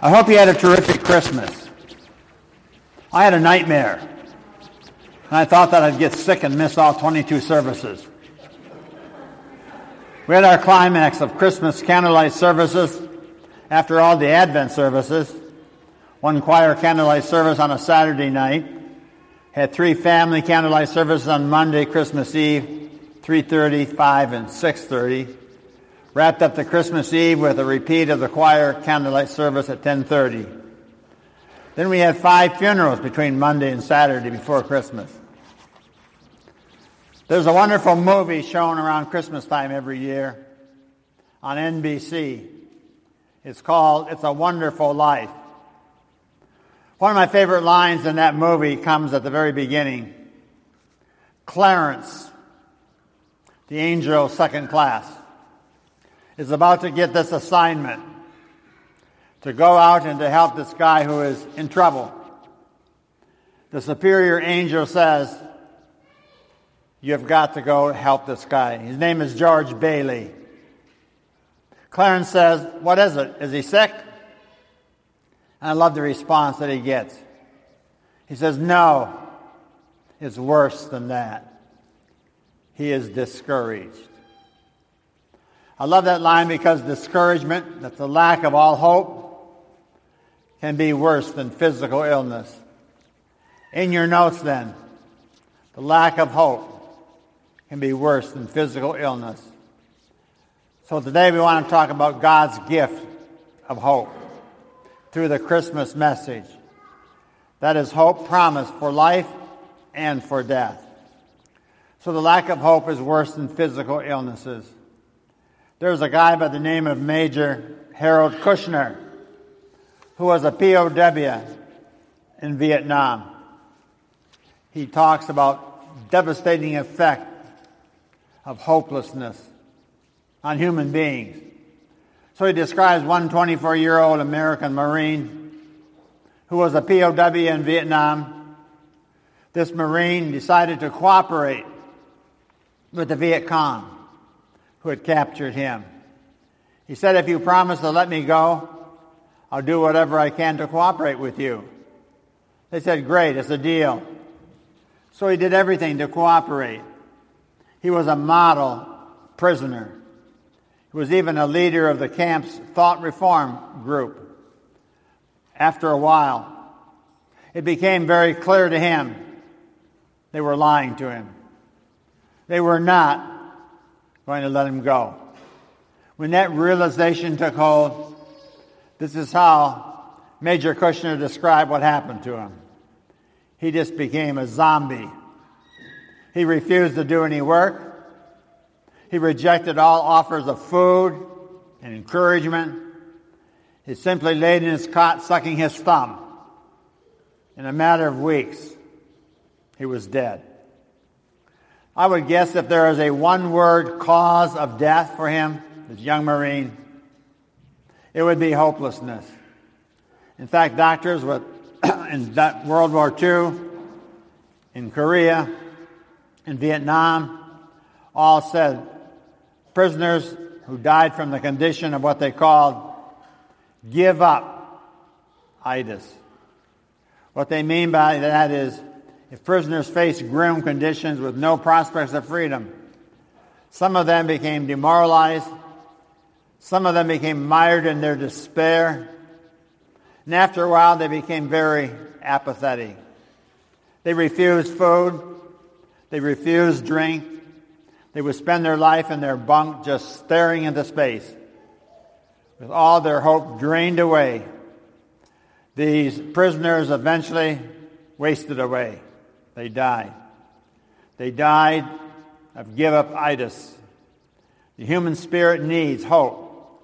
I hope you had a terrific Christmas. I had a nightmare. And I thought that I'd get sick and miss all 22 services. We had our climax of Christmas candlelight services after all the Advent services. One choir candlelight service on a Saturday night. Had three family candlelight services on Monday, Christmas Eve, 3.30, 5, and 6.30 wrapped up the Christmas Eve with a repeat of the choir candlelight service at 10:30. Then we had five funerals between Monday and Saturday before Christmas. There's a wonderful movie shown around Christmas time every year on NBC. It's called It's a Wonderful Life. One of my favorite lines in that movie comes at the very beginning. Clarence, the angel second class, is about to get this assignment to go out and to help this guy who is in trouble. The superior angel says, You've got to go help this guy. His name is George Bailey. Clarence says, What is it? Is he sick? And I love the response that he gets. He says, No, it's worse than that. He is discouraged. I love that line because discouragement, that's the lack of all hope, can be worse than physical illness. In your notes, then, the lack of hope can be worse than physical illness. So today we want to talk about God's gift of hope through the Christmas message. That is hope promised for life and for death. So the lack of hope is worse than physical illnesses. There was a guy by the name of Major Harold Kushner who was a POW in Vietnam. He talks about devastating effect of hopelessness on human beings. So he describes one 24 year old American Marine who was a POW in Vietnam. This Marine decided to cooperate with the Viet Cong who had captured him. He said, If you promise to let me go, I'll do whatever I can to cooperate with you. They said, Great, it's a deal. So he did everything to cooperate. He was a model prisoner. He was even a leader of the camp's thought reform group. After a while, it became very clear to him they were lying to him. They were not going to let him go. When that realization took hold, this is how Major Kushner described what happened to him. He just became a zombie. He refused to do any work. He rejected all offers of food and encouragement. He simply laid in his cot sucking his thumb. In a matter of weeks, he was dead. I would guess if there is a one word cause of death for him, this young Marine, it would be hopelessness. In fact, doctors with, in World War II, in Korea, in Vietnam, all said prisoners who died from the condition of what they called give up itis. What they mean by that is if prisoners faced grim conditions with no prospects of freedom. Some of them became demoralized. Some of them became mired in their despair. And after a while, they became very apathetic. They refused food. They refused drink. They would spend their life in their bunk just staring into space with all their hope drained away. These prisoners eventually wasted away. They died. They died of give up itis. The human spirit needs hope.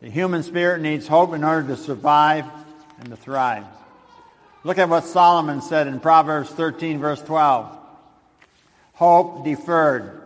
The human spirit needs hope in order to survive and to thrive. Look at what Solomon said in Proverbs 13, verse 12. Hope deferred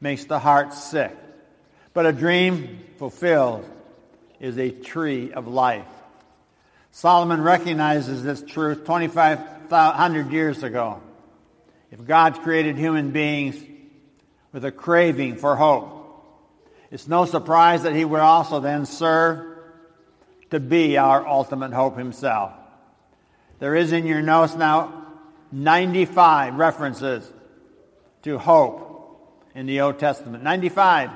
makes the heart sick, but a dream fulfilled is a tree of life. Solomon recognizes this truth 2,500 years ago. If God created human beings with a craving for hope, it's no surprise that He would also then serve to be our ultimate hope himself. There is in your notes now 95 references to hope in the Old Testament. 95.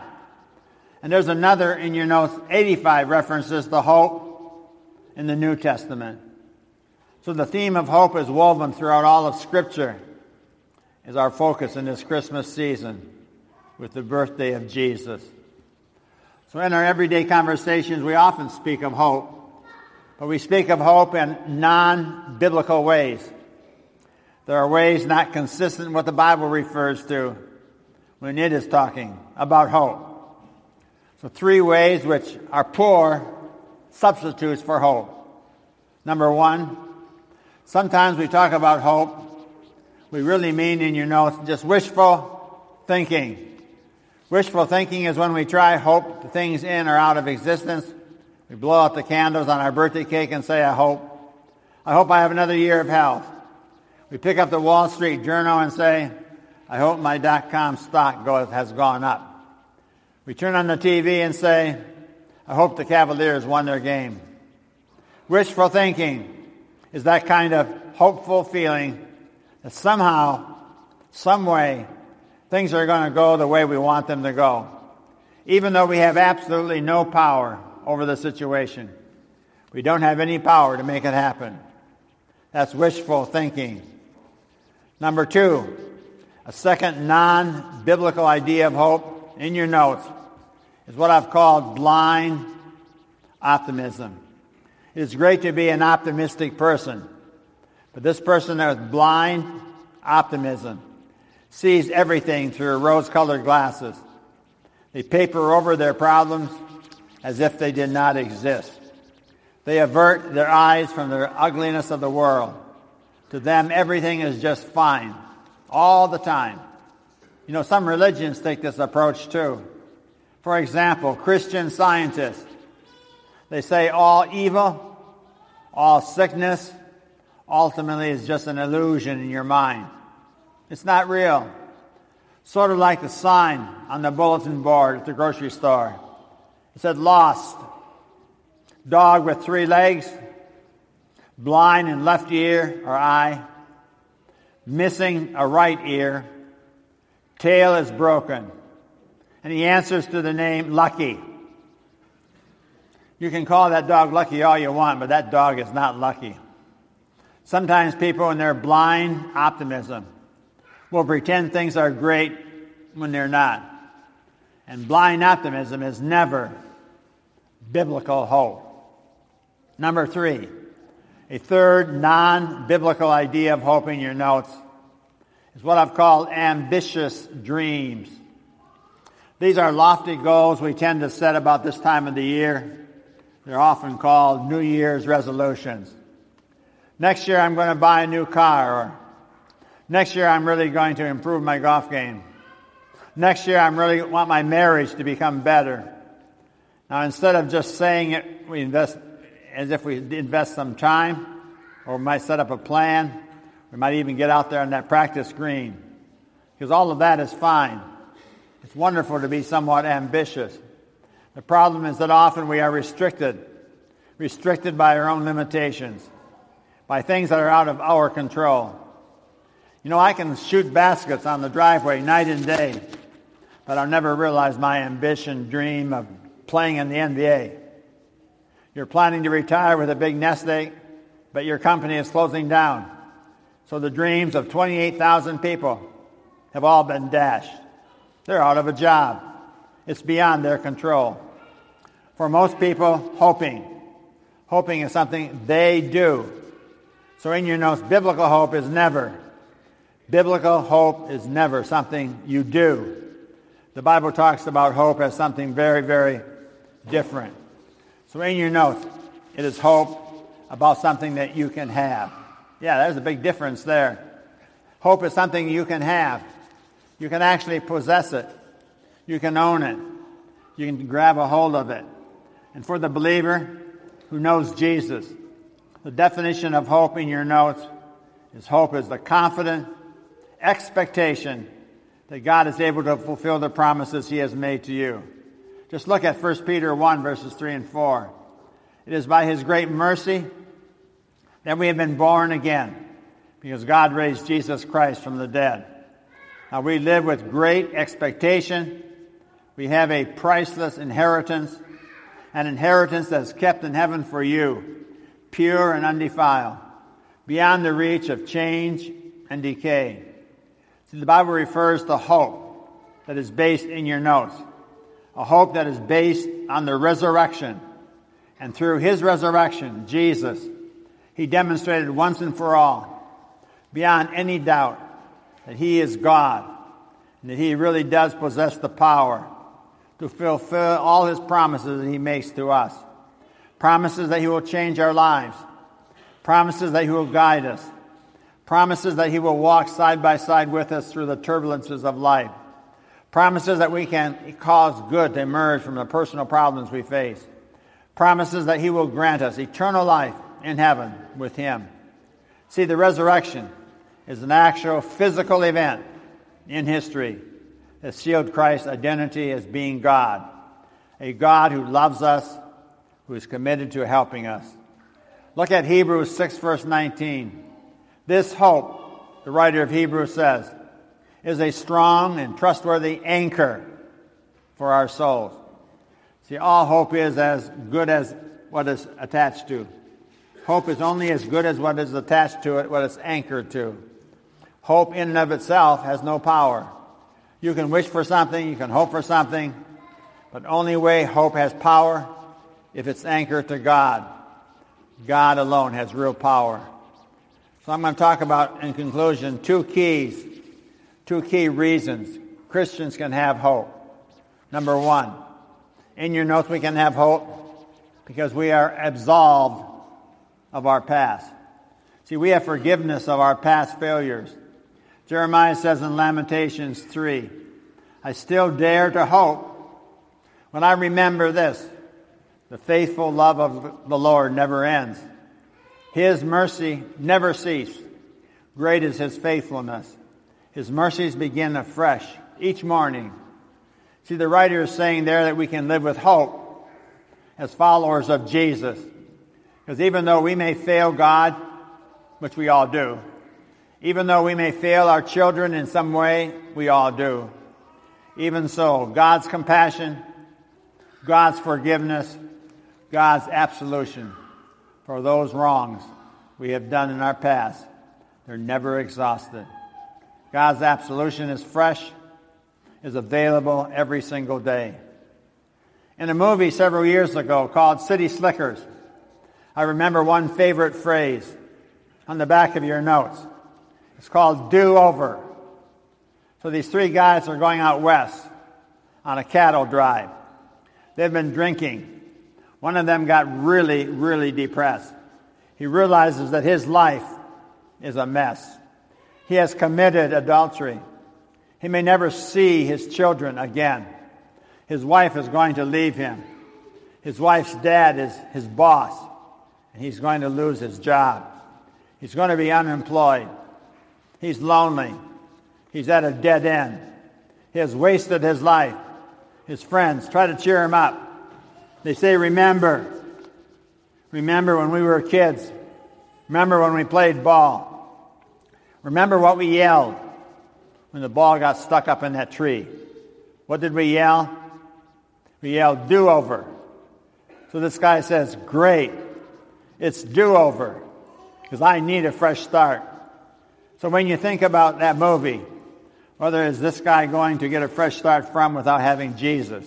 And there's another in your notes, 85 references to hope in the New Testament. So the theme of hope is woven throughout all of Scripture, is our focus in this Christmas season with the birthday of Jesus. So in our everyday conversations, we often speak of hope, but we speak of hope in non-biblical ways. There are ways not consistent with what the Bible refers to when it is talking about hope. So three ways which are poor substitutes for hope. Number one, sometimes we talk about hope. We really mean in your notes just wishful thinking. Wishful thinking is when we try hope things in or out of existence. We blow out the candles on our birthday cake and say, I hope. I hope I have another year of health. We pick up the Wall Street Journal and say, I hope my dot-com stock goes, has gone up. We turn on the TV and say, I hope the Cavaliers won their game. Wishful thinking is that kind of hopeful feeling that somehow, some way, things are going to go the way we want them to go, even though we have absolutely no power over the situation. We don't have any power to make it happen. That's wishful thinking. Number two, a second non biblical idea of hope in your notes is what I've called blind optimism. It is great to be an optimistic person, but this person there with blind optimism sees everything through rose colored glasses. They paper over their problems as if they did not exist. They avert their eyes from the ugliness of the world. To them, everything is just fine, all the time. You know, some religions take this approach too. For example, Christian scientists. They say all evil, all sickness, ultimately is just an illusion in your mind. It's not real. Sort of like the sign on the bulletin board at the grocery store. It said lost. Dog with three legs, blind in left ear or eye, missing a right ear, tail is broken. And he answers to the name Lucky. You can call that dog lucky all you want, but that dog is not lucky. Sometimes people, in their blind optimism, will pretend things are great when they're not. And blind optimism is never biblical hope. Number three, a third non biblical idea of hope in your notes is what I've called ambitious dreams. These are lofty goals we tend to set about this time of the year. They're often called New Year's resolutions. Next year I'm going to buy a new car, or Next year, I'm really going to improve my golf game. Next year, I really want my marriage to become better. Now, instead of just saying it, we invest as if we invest some time, or we might set up a plan. We might even get out there on that practice green. Because all of that is fine. It's wonderful to be somewhat ambitious. The problem is that often we are restricted, restricted by our own limitations, by things that are out of our control. You know, I can shoot baskets on the driveway night and day, but I'll never realize my ambition, dream of playing in the NBA. You're planning to retire with a big nest egg, but your company is closing down. So the dreams of 28,000 people have all been dashed. They're out of a job. It's beyond their control. For most people, hoping. Hoping is something they do. So in your notes, biblical hope is never Biblical hope is never something you do. The Bible talks about hope as something very, very different. So in your notes, it is hope about something that you can have. Yeah, there's a big difference there. Hope is something you can have. You can actually possess it. You can own it. You can grab a hold of it. And for the believer who knows Jesus, the definition of hope in your notes is hope is the confident expectation that God is able to fulfill the promises he has made to you. Just look at 1 Peter 1 verses 3 and 4. It is by his great mercy that we have been born again, because God raised Jesus Christ from the dead. Now we live with great expectation. We have a priceless inheritance, an inheritance that's kept in heaven for you, pure and undefiled, beyond the reach of change and decay. See, the Bible refers to hope that is based in your notes, a hope that is based on the resurrection. And through his resurrection, Jesus, he demonstrated once and for all, beyond any doubt, that he is God and that he really does possess the power to fulfill all his promises that he makes to us. Promises that he will change our lives. Promises that he will guide us. Promises that he will walk side by side with us through the turbulences of life. Promises that we can cause good to emerge from the personal problems we face. Promises that he will grant us eternal life in heaven with him. See, the resurrection is an actual physical event in history that sealed Christ's identity as being God, a God who loves us, who is committed to helping us. Look at Hebrews 6, verse 19. This hope, the writer of Hebrews says, is a strong and trustworthy anchor for our souls. See, all hope is as good as what is attached to. Hope is only as good as what is attached to it, what it's anchored to. Hope in and of itself has no power. You can wish for something, you can hope for something, but only way hope has power if it's anchored to God. God alone has real power. So I'm going to talk about, in conclusion, two keys, two key reasons Christians can have hope. Number one, in your notes we can have hope because we are absolved of our past. See, we have forgiveness of our past failures. Jeremiah says in Lamentations 3, I still dare to hope when I remember this. The faithful love of the Lord never ends. His mercy never ceases. Great is his faithfulness. His mercies begin afresh each morning. See, the writer is saying there that we can live with hope as followers of Jesus. Because even though we may fail God, which we all do, even though we may fail our children in some way, we all do. Even so, God's compassion, God's forgiveness, God's absolution for those wrongs we have done in our past, they're never exhausted. God's absolution is fresh, is available every single day. In a movie several years ago called City Slickers, I remember one favorite phrase on the back of your notes. It's called do over. So these three guys are going out west on a cattle drive. They've been drinking. One of them got really, really depressed. He realizes that his life is a mess. He has committed adultery. He may never see his children again. His wife is going to leave him. His wife's dad is his boss and he's going to lose his job. He's going to be unemployed. He's lonely. He's at a dead end. He has wasted his life. His friends try to cheer him up. They say, Remember. Remember when we were kids. Remember when we played ball. Remember what we yelled when the ball got stuck up in that tree. What did we yell? We yelled, Do over. So this guy says, Great. It's do over because I need a fresh start. So when you think about that movie, whether is this guy going to get a fresh start from without having Jesus?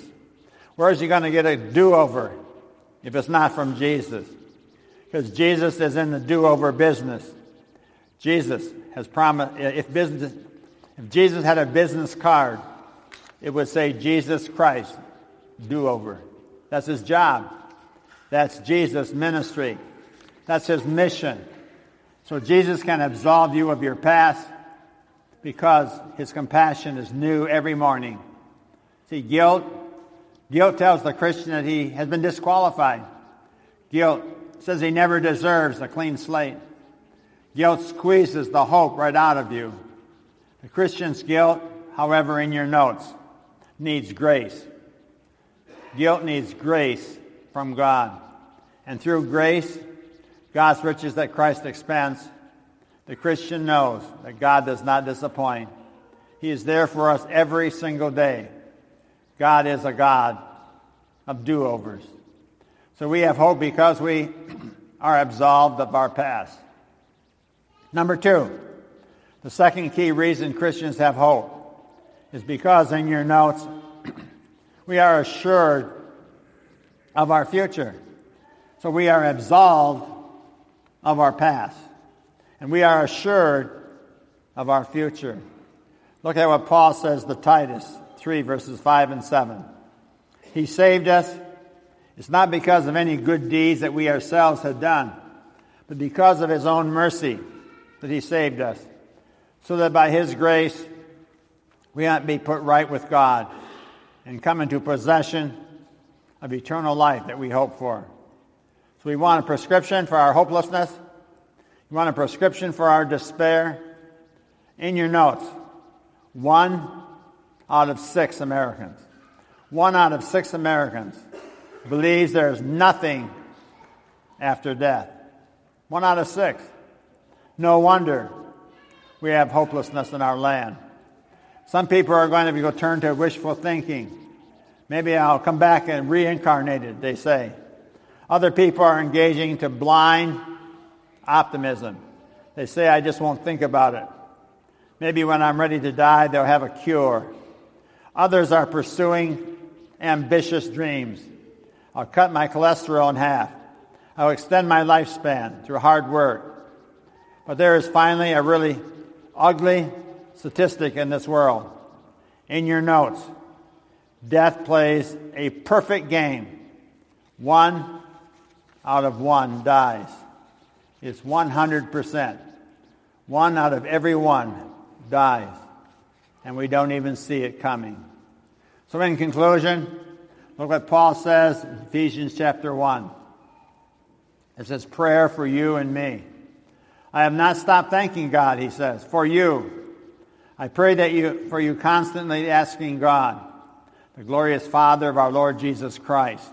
Where is he going to get a do over if it's not from Jesus? Because Jesus is in the do over business. Jesus has promised, if business, if Jesus had a business card, it would say Jesus Christ, do over. That's his job. That's Jesus' ministry. That's his mission. So Jesus can absolve you of your past because his compassion is new every morning. See, guilt, guilt tells the Christian that he has been disqualified. Guilt says he never deserves a clean slate. Guilt squeezes the hope right out of you. The Christian's guilt, however, in your notes, needs grace. Guilt needs grace from God. And through grace, God's riches at Christ's expense, the Christian knows that God does not disappoint. He is there for us every single day. God is a God of do overs. So we have hope because we are absolved of our past. Number two, the second key reason Christians have hope is because in your notes, we are assured of our future. So we are absolved of our past. And we are assured of our future. Look at what Paul says to Titus 3, verses 5 and 7. He saved us. It's not because of any good deeds that we ourselves had done, but because of his own mercy that he saved us, so that by his grace we might be put right with God and come into possession of eternal life that we hope for. So we want a prescription for our hopelessness. You want a prescription for our despair? In your notes, one out of six Americans, one out of six Americans believes there's nothing after death. One out of six. No wonder we have hopelessness in our land. Some people are going to go turn to wishful thinking. Maybe I'll come back and reincarnated, they say. Other people are engaging to blind optimism. They say, I just won't think about it. Maybe when I'm ready to die, they'll have a cure. Others are pursuing ambitious dreams. I'll cut my cholesterol in half. I'll extend my lifespan through hard work. But there is finally a really ugly statistic in this world. In your notes, death plays a perfect game. One out of one dies. It's 100%. One out of every one dies. And we don't even see it coming. So, in conclusion, look what Paul says in Ephesians chapter 1. It says, Prayer for you and me. I have not stopped thanking God, he says, for you. I pray that you, for you constantly asking God, the glorious Father of our Lord Jesus Christ,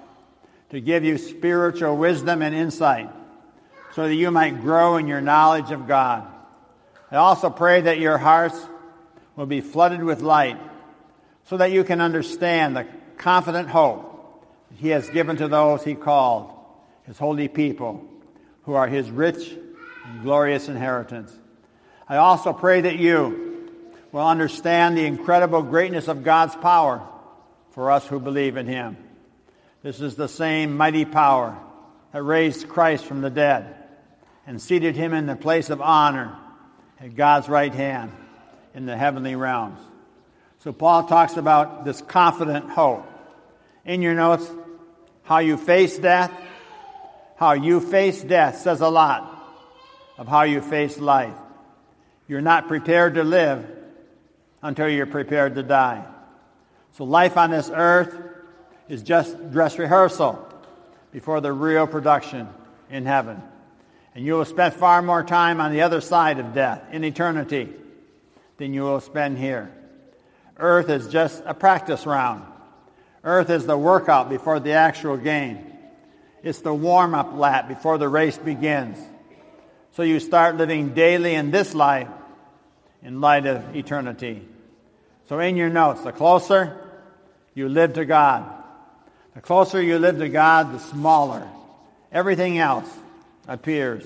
to give you spiritual wisdom and insight so that you might grow in your knowledge of God. I also pray that your hearts will be flooded with light so that you can understand the confident hope that He has given to those He called, His holy people, who are His rich and glorious inheritance. I also pray that you will understand the incredible greatness of God's power for us who believe in Him. This is the same mighty power that raised Christ from the dead and seated him in the place of honor at God's right hand in the heavenly realms. So Paul talks about this confident hope. In your notes, how you face death, how you face death says a lot of how you face life. You're not prepared to live until you're prepared to die. So life on this earth is just dress rehearsal before the real production in heaven. And you will spend far more time on the other side of death in eternity than you will spend here. Earth is just a practice round. Earth is the workout before the actual game. It's the warm up lap before the race begins. So you start living daily in this life in light of eternity. So in your notes, the closer you live to God, the closer you live to God, the smaller everything else appears.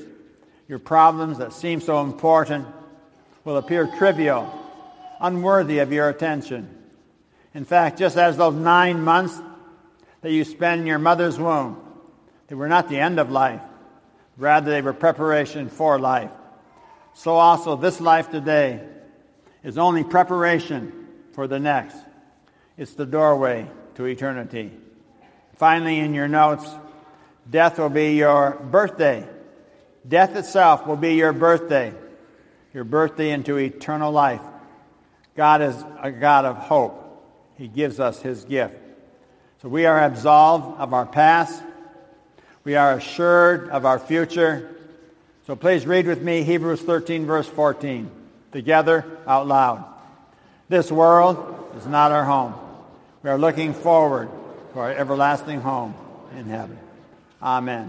Your problems that seem so important will appear trivial, unworthy of your attention. In fact, just as those nine months that you spend in your mother's womb, they were not the end of life. Rather, they were preparation for life. So also, this life today is only preparation for the next. It's the doorway to eternity. Finally, in your notes, death will be your birthday. Death itself will be your birthday, your birthday into eternal life. God is a God of hope. He gives us His gift. So we are absolved of our past. We are assured of our future. So please read with me Hebrews 13, verse 14, together out loud. This world is not our home. We are looking forward to our everlasting home in heaven. Amen.